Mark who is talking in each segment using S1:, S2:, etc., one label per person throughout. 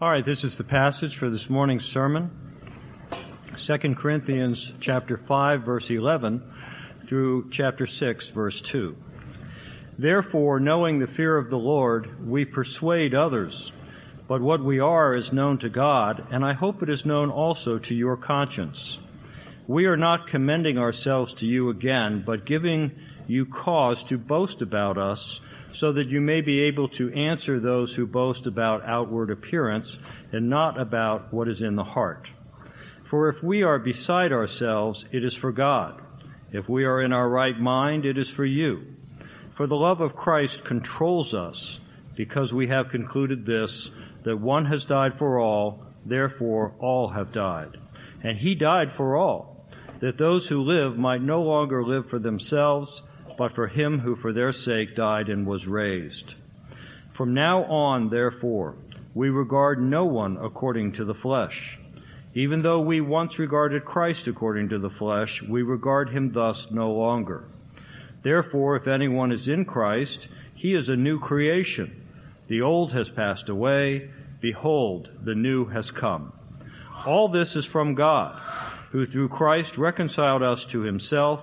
S1: All right, this is the passage for this morning's sermon. 2 Corinthians chapter 5 verse 11 through chapter 6 verse 2. Therefore, knowing the fear of the Lord, we persuade others. But what we are is known to God, and I hope it is known also to your conscience. We are not commending ourselves to you again, but giving you cause to boast about us, so that you may be able to answer those who boast about outward appearance and not about what is in the heart. For if we are beside ourselves, it is for God. If we are in our right mind, it is for you. For the love of Christ controls us, because we have concluded this, that one has died for all, therefore all have died. And he died for all, that those who live might no longer live for themselves, but for him who for their sake died and was raised. From now on, therefore, we regard no one according to the flesh. Even though we once regarded Christ according to the flesh, we regard him thus no longer. Therefore, if anyone is in Christ, he is a new creation. The old has passed away. Behold, the new has come. All this is from God, who through Christ reconciled us to himself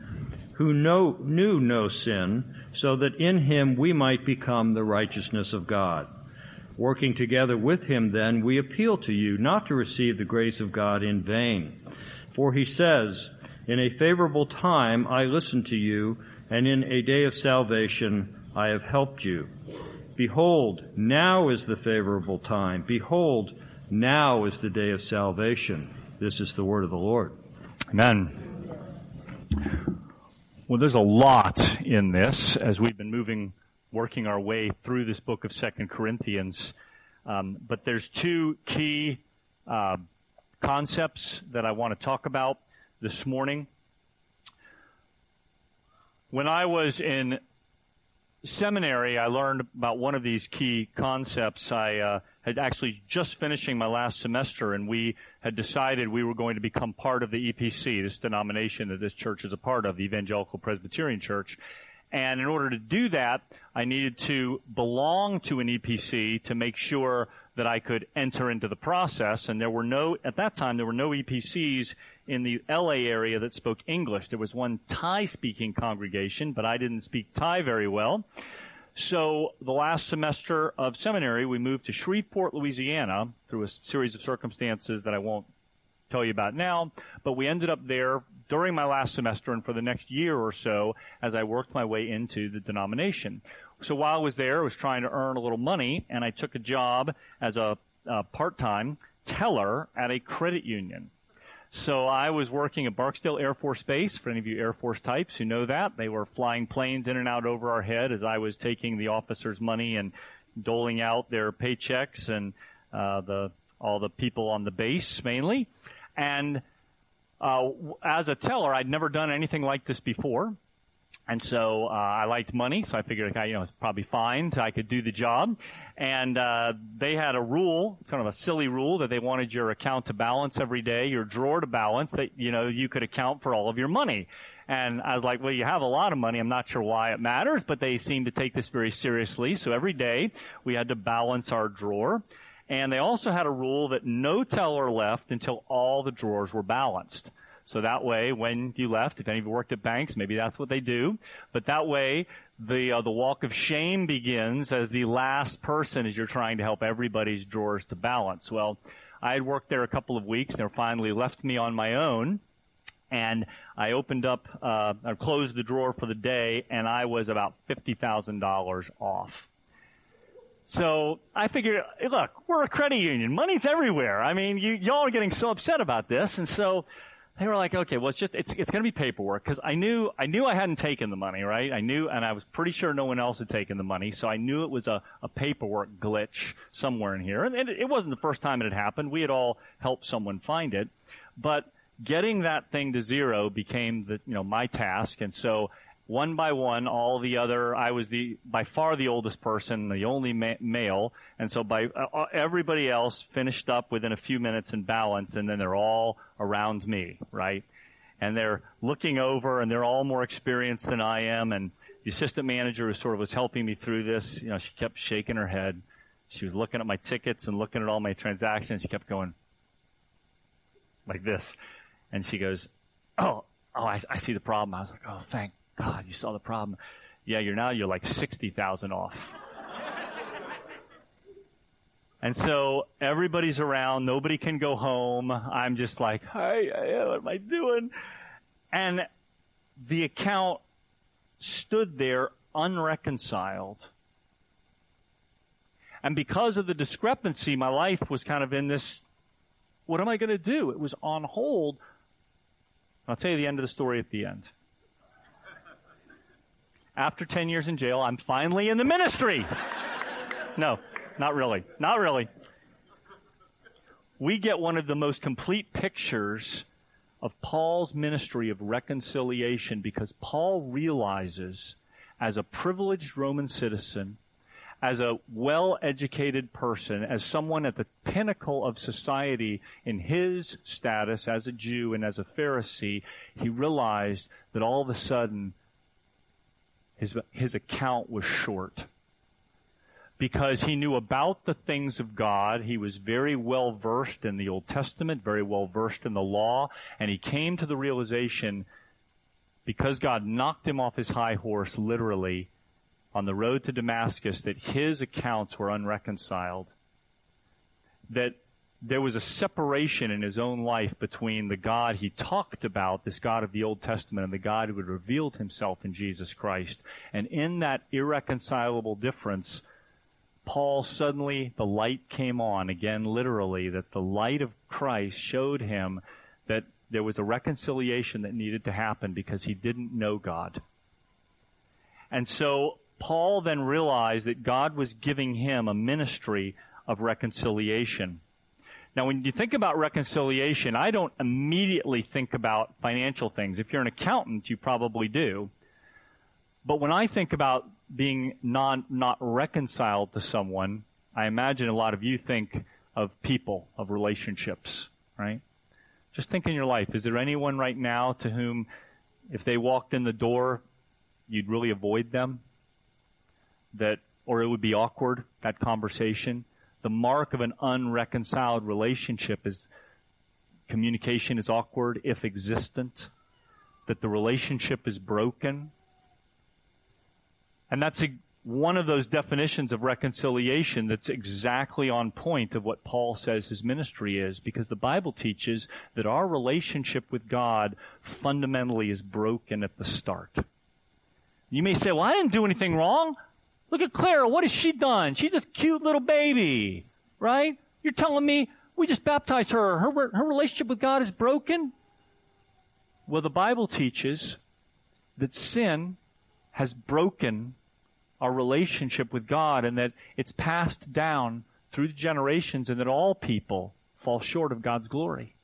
S1: who know, knew no sin, so that in him we might become the righteousness of God. Working together with him, then, we appeal to you not to receive the grace of God in vain. For he says, In a favorable time I listened to you, and in a day of salvation I have helped you. Behold, now is the favorable time. Behold, now is the day of salvation. This is the word of the Lord.
S2: Amen. Well, there's a lot in this as we've been moving, working our way through this book of Second Corinthians. Um, but there's two key uh, concepts that I want to talk about this morning. When I was in seminary, I learned about one of these key concepts. I uh, had actually just finishing my last semester, and we had decided we were going to become part of the EPC, this denomination that this church is a part of, the Evangelical Presbyterian Church. And in order to do that, I needed to belong to an EPC to make sure that I could enter into the process. And there were no, at that time, there were no EPCs in the LA area that spoke English. There was one Thai speaking congregation, but I didn't speak Thai very well. So the last semester of seminary, we moved to Shreveport, Louisiana through a series of circumstances that I won't tell you about now, but we ended up there during my last semester and for the next year or so as I worked my way into the denomination. So while I was there, I was trying to earn a little money and I took a job as a, a part-time teller at a credit union. So I was working at Barksdale Air Force Base. For any of you Air Force types who know that, they were flying planes in and out over our head as I was taking the officers' money and doling out their paychecks and uh, the all the people on the base mainly. And uh, as a teller, I'd never done anything like this before. And so uh, I liked money, so I figured, you know, it's probably fine. So I could do the job. And uh, they had a rule, kind of a silly rule, that they wanted your account to balance every day, your drawer to balance, that you know you could account for all of your money. And I was like, well, you have a lot of money. I'm not sure why it matters, but they seem to take this very seriously. So every day we had to balance our drawer. And they also had a rule that no teller left until all the drawers were balanced. So that way, when you left, if any of you worked at banks, maybe that's what they do. But that way, the uh, the walk of shame begins as the last person as you're trying to help everybody's drawers to balance. Well, I had worked there a couple of weeks. They finally left me on my own, and I opened up, uh, I closed the drawer for the day, and I was about fifty thousand dollars off. So I figured, look, we're a credit union. Money's everywhere. I mean, you, y'all are getting so upset about this. And so they were like, okay, well, it's just, it's, it's going to be paperwork because I knew, I knew I hadn't taken the money, right? I knew, and I was pretty sure no one else had taken the money. So I knew it was a, a paperwork glitch somewhere in here. And, and it wasn't the first time it had happened. We had all helped someone find it, but getting that thing to zero became the, you know, my task. And so one by one, all the other, I was the, by far the oldest person, the only ma- male, and so by, uh, uh, everybody else finished up within a few minutes in balance and then they're all around me, right? And they're looking over, and they're all more experienced than I am, and the assistant manager who sort of was helping me through this, you know, she kept shaking her head. She was looking at my tickets and looking at all my transactions. She kept going like this. And she goes, Oh, oh, I, I see the problem. I was like, Oh, thank God, you saw the problem. Yeah, you're now, you're like 60,000 off. and so everybody's around. Nobody can go home. I'm just like, hi, what am I doing? And the account stood there unreconciled. And because of the discrepancy, my life was kind of in this, what am I going to do? It was on hold. I'll tell you the end of the story at the end after 10 years in jail, I'm finally in the ministry. No, not really. Not really. We get one of the most complete pictures of Paul's ministry of reconciliation because Paul realizes as a privileged Roman citizen, as a well-educated person, as someone at the pinnacle of society in his status as a Jew and as a Pharisee, he realized that all of a sudden his, his account was short. Because he knew about the things of God. He was very well versed in the Old Testament, very well versed in the law, and he came to the realization because God knocked him off his high horse, literally, on the road to Damascus, that his accounts were unreconciled. That there was a separation in his own life between the God he talked about, this God of the Old Testament, and the God who had revealed himself in Jesus Christ. And in that irreconcilable difference, Paul suddenly, the light came on, again literally, that the light of Christ showed him that there was a reconciliation that needed to happen because he didn't know God. And so Paul then realized that God was giving him a ministry of reconciliation. Now, when you think about reconciliation, I don't immediately think about financial things. If you're an accountant, you probably do. But when I think about being non, not reconciled to someone, I imagine a lot of you think of people, of relationships, right? Just think in your life. Is there anyone right now to whom, if they walked in the door, you'd really avoid them? That, or it would be awkward, that conversation? The mark of an unreconciled relationship is communication is awkward, if existent, that the relationship is broken. And that's a, one of those definitions of reconciliation that's exactly on point of what Paul says his ministry is, because the Bible teaches that our relationship with God fundamentally is broken at the start. You may say, well, I didn't do anything wrong. Look at Clara. What has she done? She's a cute little baby, right? You're telling me we just baptized her. Her, her relationship with God is broken? Well, the Bible teaches that sin has broken our relationship with God and that it's passed down through the generations and that all people fall short of God's glory.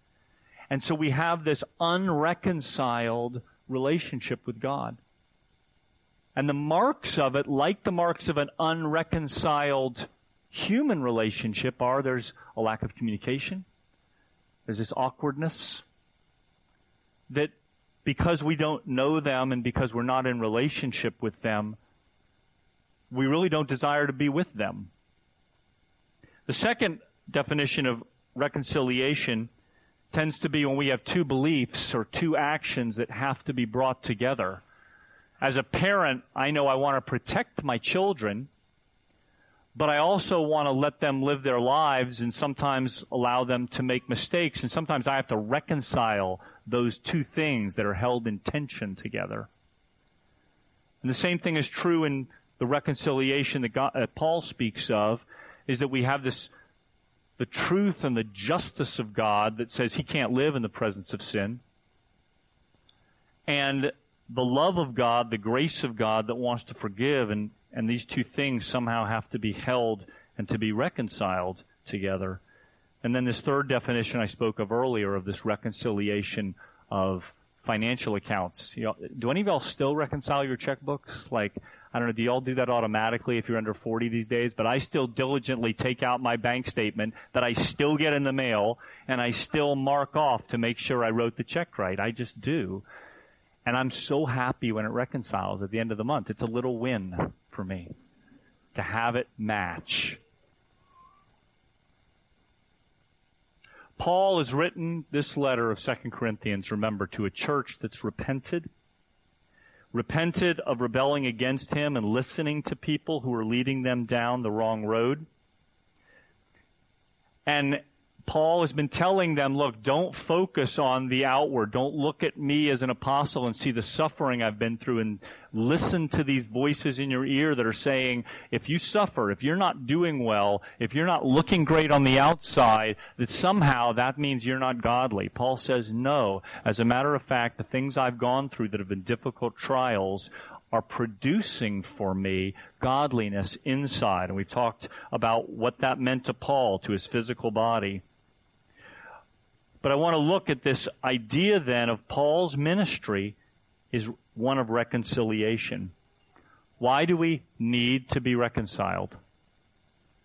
S2: And so we have this unreconciled relationship with God. And the marks of it, like the marks of an unreconciled human relationship, are there's a lack of communication. There's this awkwardness that because we don't know them and because we're not in relationship with them, we really don't desire to be with them. The second definition of reconciliation tends to be when we have two beliefs or two actions that have to be brought together. As a parent, I know I want to protect my children, but I also want to let them live their lives and sometimes allow them to make mistakes. And sometimes I have to reconcile those two things that are held in tension together. And the same thing is true in the reconciliation that, God, that Paul speaks of, is that we have this, the truth and the justice of God that says he can't live in the presence of sin. and the love of God, the grace of God that wants to forgive, and, and these two things somehow have to be held and to be reconciled together. And then this third definition I spoke of earlier of this reconciliation of financial accounts. You know, do any of y'all still reconcile your checkbooks? Like, I don't know, do y'all do that automatically if you're under 40 these days? But I still diligently take out my bank statement that I still get in the mail and I still mark off to make sure I wrote the check right. I just do. And I'm so happy when it reconciles at the end of the month. It's a little win for me to have it match. Paul has written this letter of 2 Corinthians, remember, to a church that's repented repented of rebelling against him and listening to people who were leading them down the wrong road. And Paul has been telling them, look, don't focus on the outward. Don't look at me as an apostle and see the suffering I've been through and listen to these voices in your ear that are saying, if you suffer, if you're not doing well, if you're not looking great on the outside, that somehow that means you're not godly. Paul says, no. As a matter of fact, the things I've gone through that have been difficult trials are producing for me godliness inside. And we've talked about what that meant to Paul, to his physical body. But I want to look at this idea then of Paul's ministry is one of reconciliation. Why do we need to be reconciled?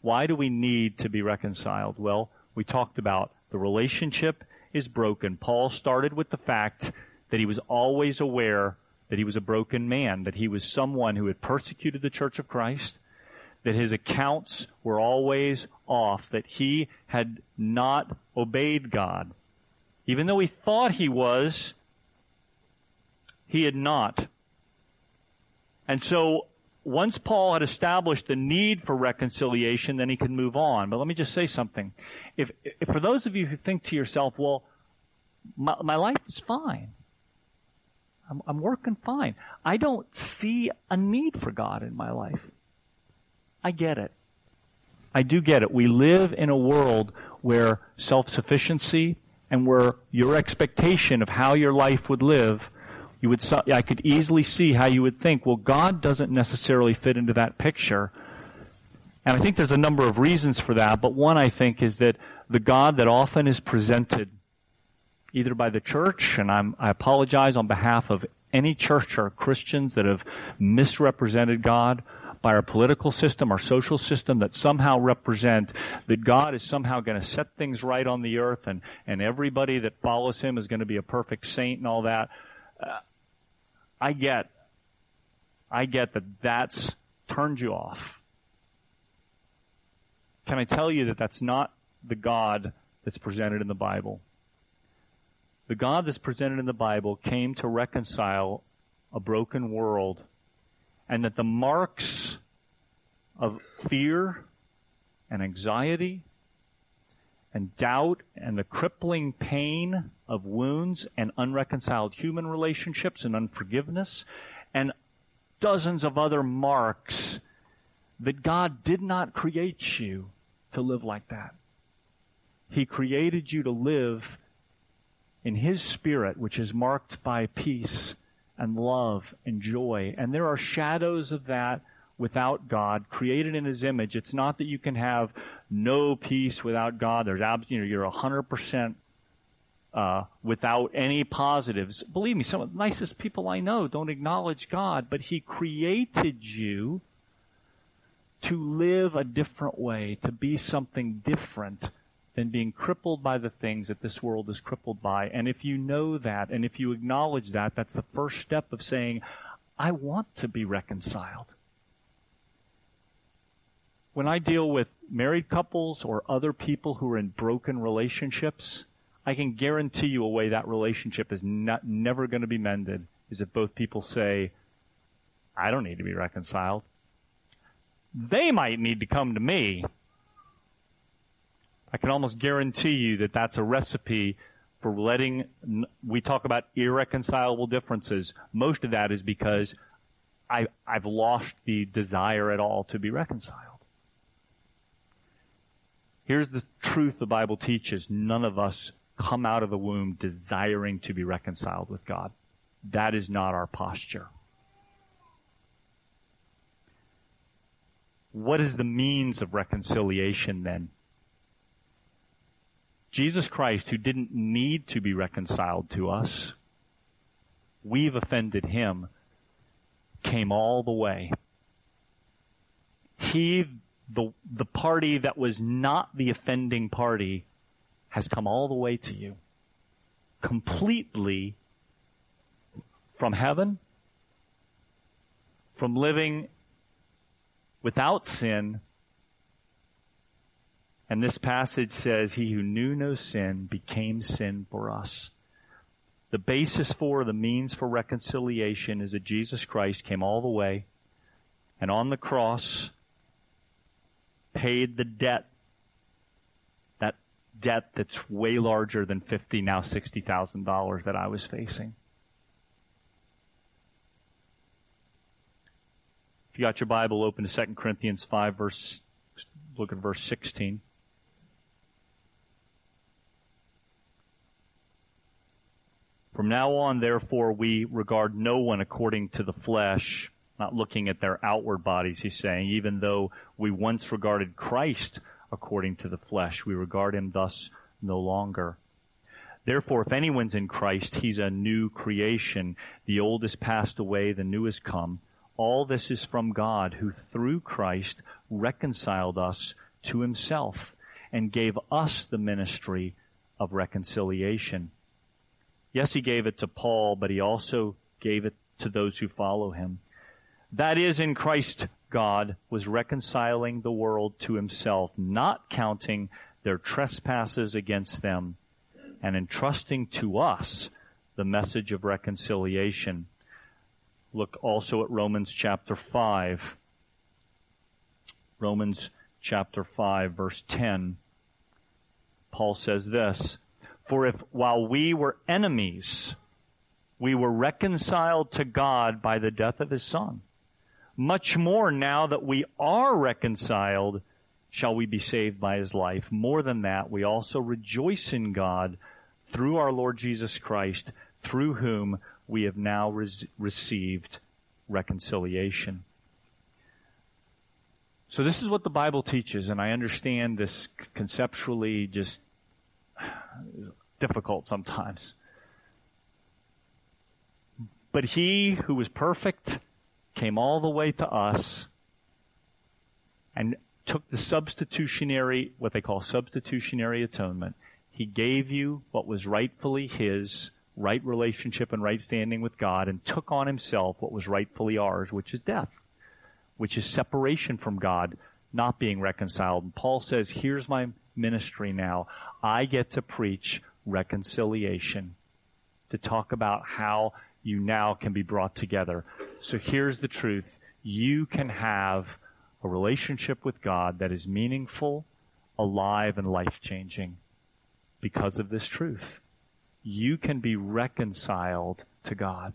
S2: Why do we need to be reconciled? Well, we talked about the relationship is broken. Paul started with the fact that he was always aware that he was a broken man, that he was someone who had persecuted the church of Christ, that his accounts were always off, that he had not obeyed God. Even though he thought he was, he had not. And so once Paul had established the need for reconciliation, then he could move on. But let me just say something. If, if for those of you who think to yourself, well, my, my life is fine. I'm, I'm working fine. I don't see a need for God in my life. I get it. I do get it. We live in a world where self-sufficiency and where your expectation of how your life would live, you would, I could easily see how you would think, well, God doesn't necessarily fit into that picture. And I think there's a number of reasons for that, but one I think is that the God that often is presented either by the church, and I'm, I apologize on behalf of any church or Christians that have misrepresented God, by our political system, our social system that somehow represent that God is somehow going to set things right on the earth and, and everybody that follows him is going to be a perfect saint and all that. Uh, I get, I get that that's turned you off. Can I tell you that that's not the God that's presented in the Bible? The God that's presented in the Bible came to reconcile a broken world and that the marks of fear and anxiety and doubt and the crippling pain of wounds and unreconciled human relationships and unforgiveness and dozens of other marks that God did not create you to live like that. He created you to live in His Spirit, which is marked by peace and love and joy. And there are shadows of that without God, created in His image. It's not that you can have no peace without God. There's you know, you're hundred percent uh, without any positives. Believe me, some of the nicest people I know don't acknowledge God, but He created you to live a different way, to be something different than being crippled by the things that this world is crippled by. And if you know that and if you acknowledge that, that's the first step of saying, I want to be reconciled. When I deal with married couples or other people who are in broken relationships, I can guarantee you a way that relationship is not, never going to be mended is if both people say, I don't need to be reconciled. They might need to come to me, I can almost guarantee you that that's a recipe for letting, we talk about irreconcilable differences. Most of that is because I, I've lost the desire at all to be reconciled. Here's the truth the Bible teaches. None of us come out of the womb desiring to be reconciled with God. That is not our posture. What is the means of reconciliation then? Jesus Christ, who didn't need to be reconciled to us, we've offended him, came all the way. He, the, the party that was not the offending party, has come all the way to you. Completely from heaven, from living without sin. And this passage says, He who knew no sin became sin for us. The basis for, the means for reconciliation is that Jesus Christ came all the way and on the cross paid the debt. That debt that's way larger than fifty, now sixty thousand dollars that I was facing. If you got your Bible open to 2 Corinthians 5 verse, look at verse 16. From now on, therefore, we regard no one according to the flesh, not looking at their outward bodies, he's saying, even though we once regarded Christ according to the flesh, we regard him thus no longer. Therefore, if anyone's in Christ, he's a new creation. The old has passed away, the new has come. All this is from God who through Christ reconciled us to himself and gave us the ministry of reconciliation. Yes, he gave it to Paul, but he also gave it to those who follow him. That is, in Christ, God was reconciling the world to himself, not counting their trespasses against them, and entrusting to us the message of reconciliation. Look also at Romans chapter 5. Romans chapter 5 verse 10. Paul says this, For if while we were enemies, we were reconciled to God by the death of his son, much more now that we are reconciled, shall we be saved by his life. More than that, we also rejoice in God through our Lord Jesus Christ, through whom we have now res- received reconciliation. So this is what the Bible teaches, and I understand this conceptually just difficult sometimes. But he who was perfect came all the way to us and took the substitutionary, what they call substitutionary atonement. He gave you what was rightfully his right relationship and right standing with God and took on himself what was rightfully ours, which is death, which is separation from God, not being reconciled. And Paul says, here's my ministry now. I get to preach reconciliation, to talk about how you now can be brought together. So here's the truth. You can have a relationship with God that is meaningful, alive, and life changing because of this truth you can be reconciled to God.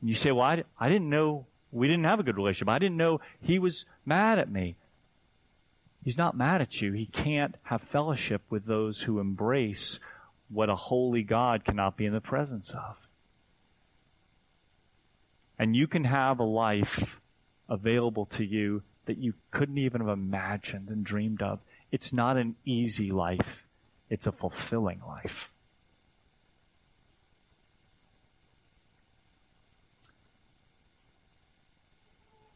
S2: And you say, well, I, I didn't know we didn't have a good relationship. I didn't know he was mad at me. He's not mad at you. He can't have fellowship with those who embrace what a holy God cannot be in the presence of. And you can have a life available to you that you couldn't even have imagined and dreamed of. It's not an easy life. It's a fulfilling life.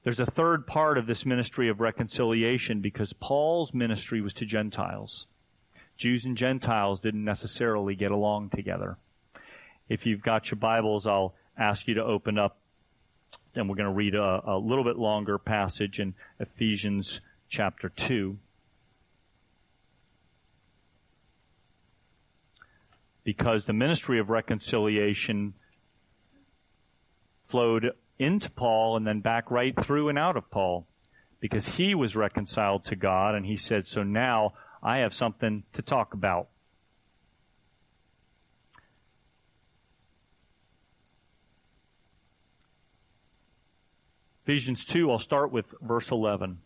S2: There's a third part of this ministry of reconciliation because Paul's ministry was to Gentiles. Jews and Gentiles didn't necessarily get along together. If you've got your Bibles, I'll ask you to open up and we're going to read a, a little bit longer passage in Ephesians chapter 2. Because the ministry of reconciliation flowed into Paul and then back right through and out of Paul because he was reconciled to God and he said, so now I have something to talk about. Ephesians 2, I'll start with verse 11.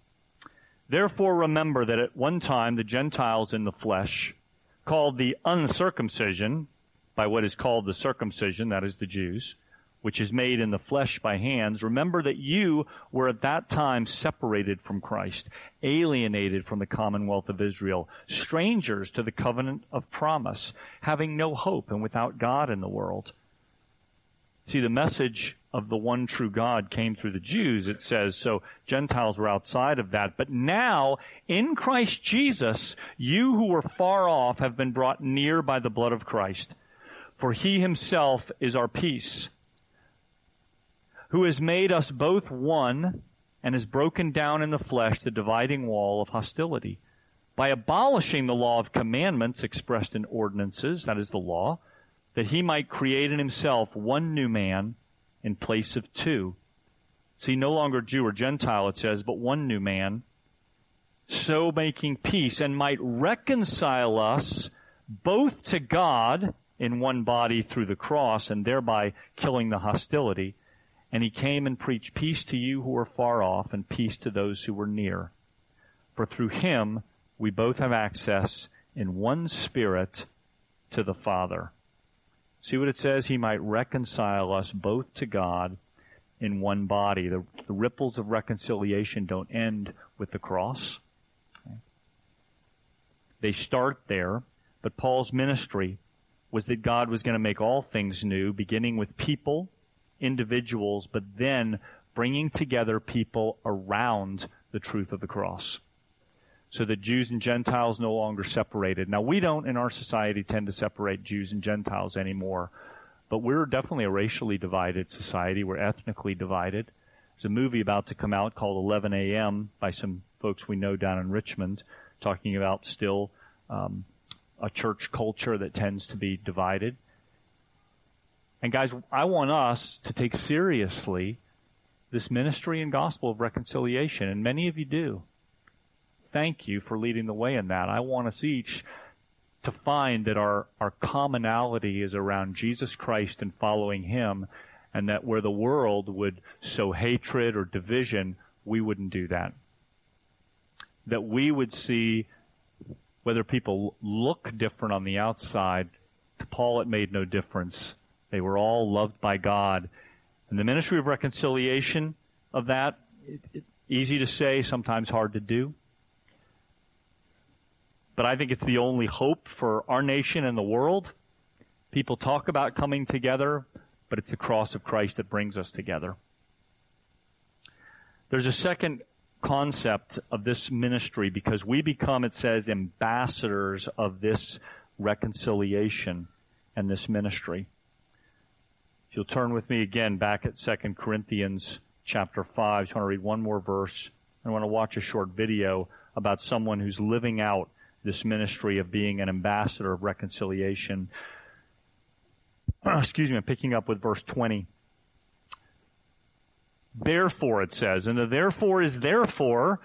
S2: Therefore remember that at one time the Gentiles in the flesh, called the uncircumcision, by what is called the circumcision, that is the Jews, which is made in the flesh by hands, remember that you were at that time separated from Christ, alienated from the commonwealth of Israel, strangers to the covenant of promise, having no hope and without God in the world. See, the message of the one true God came through the Jews, it says, so Gentiles were outside of that. But now, in Christ Jesus, you who were far off have been brought near by the blood of Christ. For he himself is our peace who has made us both one and has broken down in the flesh the dividing wall of hostility by abolishing the law of commandments expressed in ordinances, that is the law, that he might create in himself one new man in place of two. See, no longer Jew or Gentile, it says, but one new man, so making peace and might reconcile us both to God in one body through the cross and thereby killing the hostility and he came and preached peace to you who were far off and peace to those who were near. For through him we both have access in one spirit to the Father. See what it says? He might reconcile us both to God in one body. The, the ripples of reconciliation don't end with the cross. They start there, but Paul's ministry was that God was going to make all things new, beginning with people individuals, but then bringing together people around the truth of the cross. So that Jews and Gentiles no longer separated. Now we don't in our society tend to separate Jews and Gentiles anymore, but we're definitely a racially divided society. We're ethnically divided. There's a movie about to come out called 11 a.m. by some folks we know down in Richmond, talking about still um, a church culture that tends to be divided. And guys, I want us to take seriously this ministry and gospel of reconciliation, and many of you do. Thank you for leading the way in that. I want us each to find that our, our commonality is around Jesus Christ and following Him, and that where the world would sow hatred or division, we wouldn't do that. That we would see whether people look different on the outside, to Paul it made no difference they were all loved by God. And the ministry of reconciliation of that, it, it, easy to say, sometimes hard to do. But I think it's the only hope for our nation and the world. People talk about coming together, but it's the cross of Christ that brings us together. There's a second concept of this ministry because we become, it says, ambassadors of this reconciliation and this ministry. If you'll turn with me again back at 2 Corinthians chapter 5, I just want to read one more verse. I want to watch a short video about someone who's living out this ministry of being an ambassador of reconciliation. Excuse me, I'm picking up with verse 20. Therefore, it says, and the therefore is therefore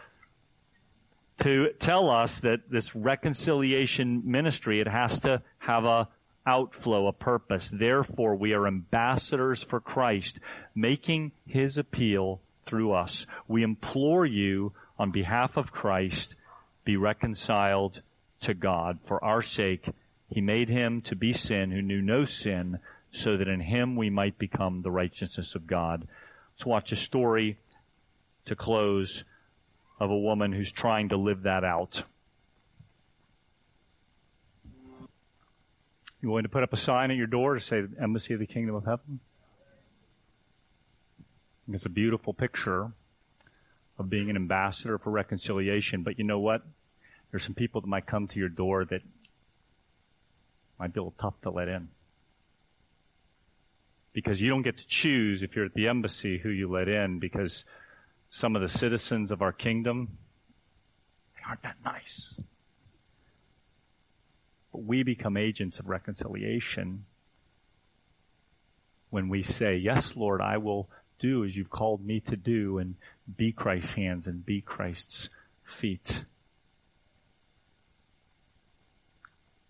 S2: to tell us that this reconciliation ministry, it has to have a outflow, a purpose. Therefore, we are ambassadors for Christ, making his appeal through us. We implore you on behalf of Christ, be reconciled to God. For our sake, he made him to be sin who knew no sin, so that in him we might become the righteousness of God. Let's watch a story to close of a woman who's trying to live that out. You going to put up a sign at your door to say Embassy of the Kingdom of Heaven? It's a beautiful picture of being an ambassador for reconciliation. But you know what? There's some people that might come to your door that might be a little tough to let in. Because you don't get to choose if you're at the embassy who you let in because some of the citizens of our kingdom, they aren't that nice we become agents of reconciliation when we say, Yes, Lord, I will do as you've called me to do and be Christ's hands and be Christ's feet.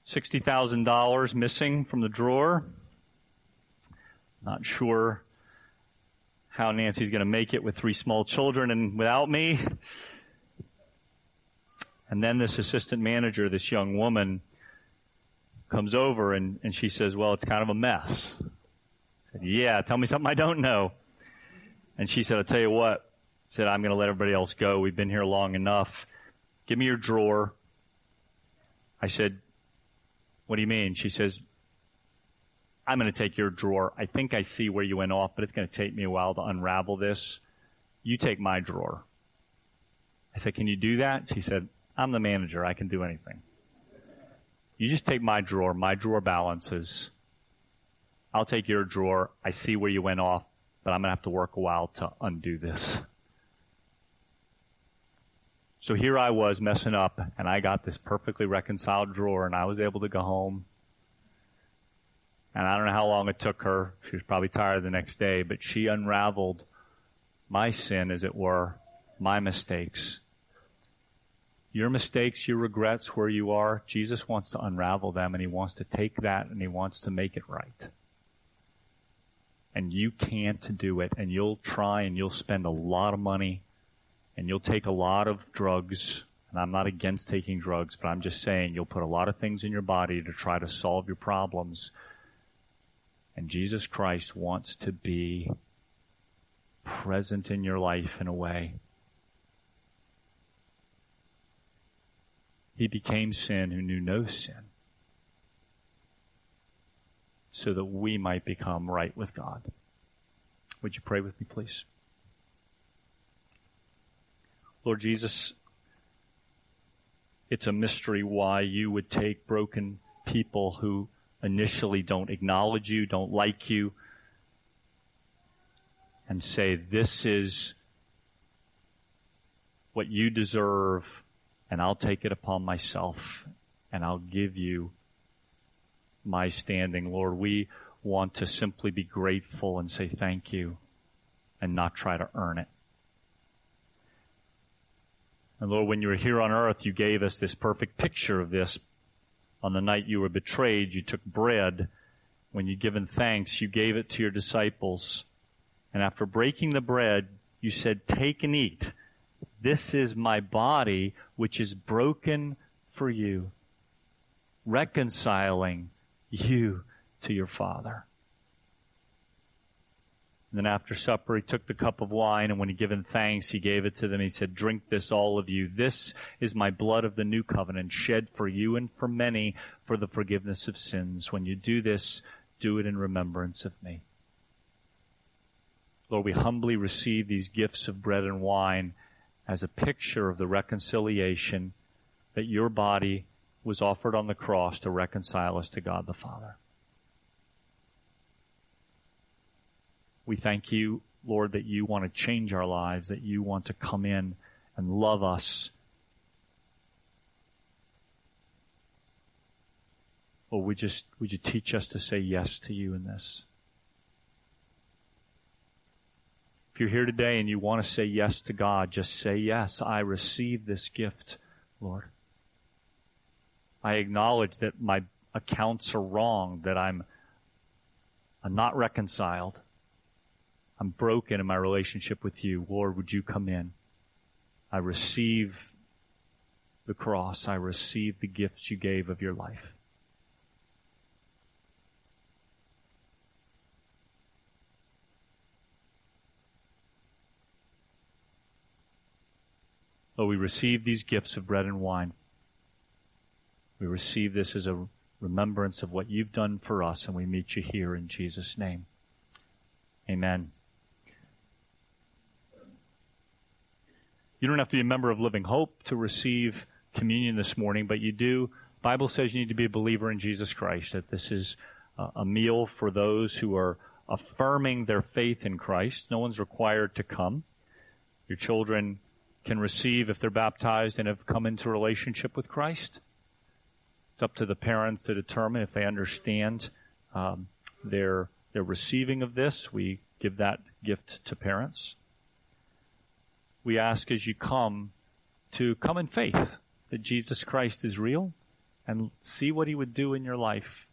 S2: $60,000 missing from the drawer. Not sure how Nancy's going to make it with three small children and without me. And then this assistant manager, this young woman, comes over and, and she says, well, it's kind of a mess. said, yeah, tell me something I don't know. And she said, I'll tell you what. Said, I'm going to let everybody else go. We've been here long enough. Give me your drawer. I said, what do you mean? She says, I'm going to take your drawer. I think I see where you went off, but it's going to take me a while to unravel this. You take my drawer. I said, can you do that? She said, I'm the manager. I can do anything. You just take my drawer. My drawer balances. I'll take your drawer. I see where you went off, but I'm going to have to work a while to undo this. So here I was messing up, and I got this perfectly reconciled drawer, and I was able to go home. And I don't know how long it took her. She was probably tired the next day, but she unraveled my sin, as it were, my mistakes. Your mistakes, your regrets, where you are, Jesus wants to unravel them, and He wants to take that and He wants to make it right. And you can't do it, and you'll try and you'll spend a lot of money and you'll take a lot of drugs, and I'm not against taking drugs, but I'm just saying you'll put a lot of things in your body to try to solve your problems. And Jesus Christ wants to be present in your life in a way. He became sin who knew no sin so that we might become right with God. Would you pray with me, please? Lord Jesus, it's a mystery why you would take broken people who initially don't acknowledge you, don't like you, and say, this is what you deserve, and I'll take it upon myself, and I'll give you my standing. Lord, we want to simply be grateful and say thank you and not try to earn it. And Lord, when you were here on earth, you gave us this perfect picture of this. On the night you were betrayed, you took bread. When you'd given thanks, you gave it to your disciples. And after breaking the bread, you said, take and eat. This is my body, which is broken for you, reconciling you to your Father. And then after supper, he took the cup of wine, and when he given thanks, he gave it to them. He said, Drink this, all of you. This is my blood of the new covenant, shed for you and for many for the forgiveness of sins. When you do this, do it in remembrance of me. Lord, we humbly receive these gifts of bread and wine as a picture of the reconciliation that your body was offered on the cross to reconcile us to God the Father. We thank you, Lord, that you want to change our lives, that you want to come in and love us. Or we just, would you teach us to say yes to you in this? If you're here today and you want to say yes to God, just say yes. I receive this gift, Lord. I acknowledge that my accounts are wrong, that I'm, I'm not reconciled. I'm broken in my relationship with you. Lord, would you come in? I receive the cross. I receive the gifts you gave of your life. Oh, we receive these gifts of bread and wine. We receive this as a remembrance of what you've done for us, and we meet you here in Jesus' name. Amen. You don't have to be a member of Living Hope to receive communion this morning, but you do. Bible says you need to be a believer in Jesus Christ, that this is a meal for those who are affirming their faith in Christ. No one's required to come. Your children can receive if they're baptized and have come into relationship with Christ. It's up to the parents to determine if they understand um, their their receiving of this. We give that gift to parents we ask as you come to come in faith that Jesus Christ is real and see what he would do in your life.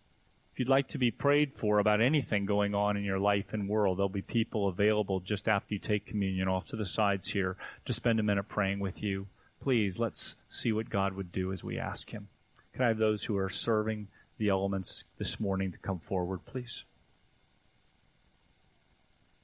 S2: If you'd like to be prayed for about anything going on in your life and world, there'll be people available just after you take communion off to the sides here to spend a minute praying with you. Please, let's see what God would do as we ask him. Can I have those who are serving the elements this morning to come forward, please?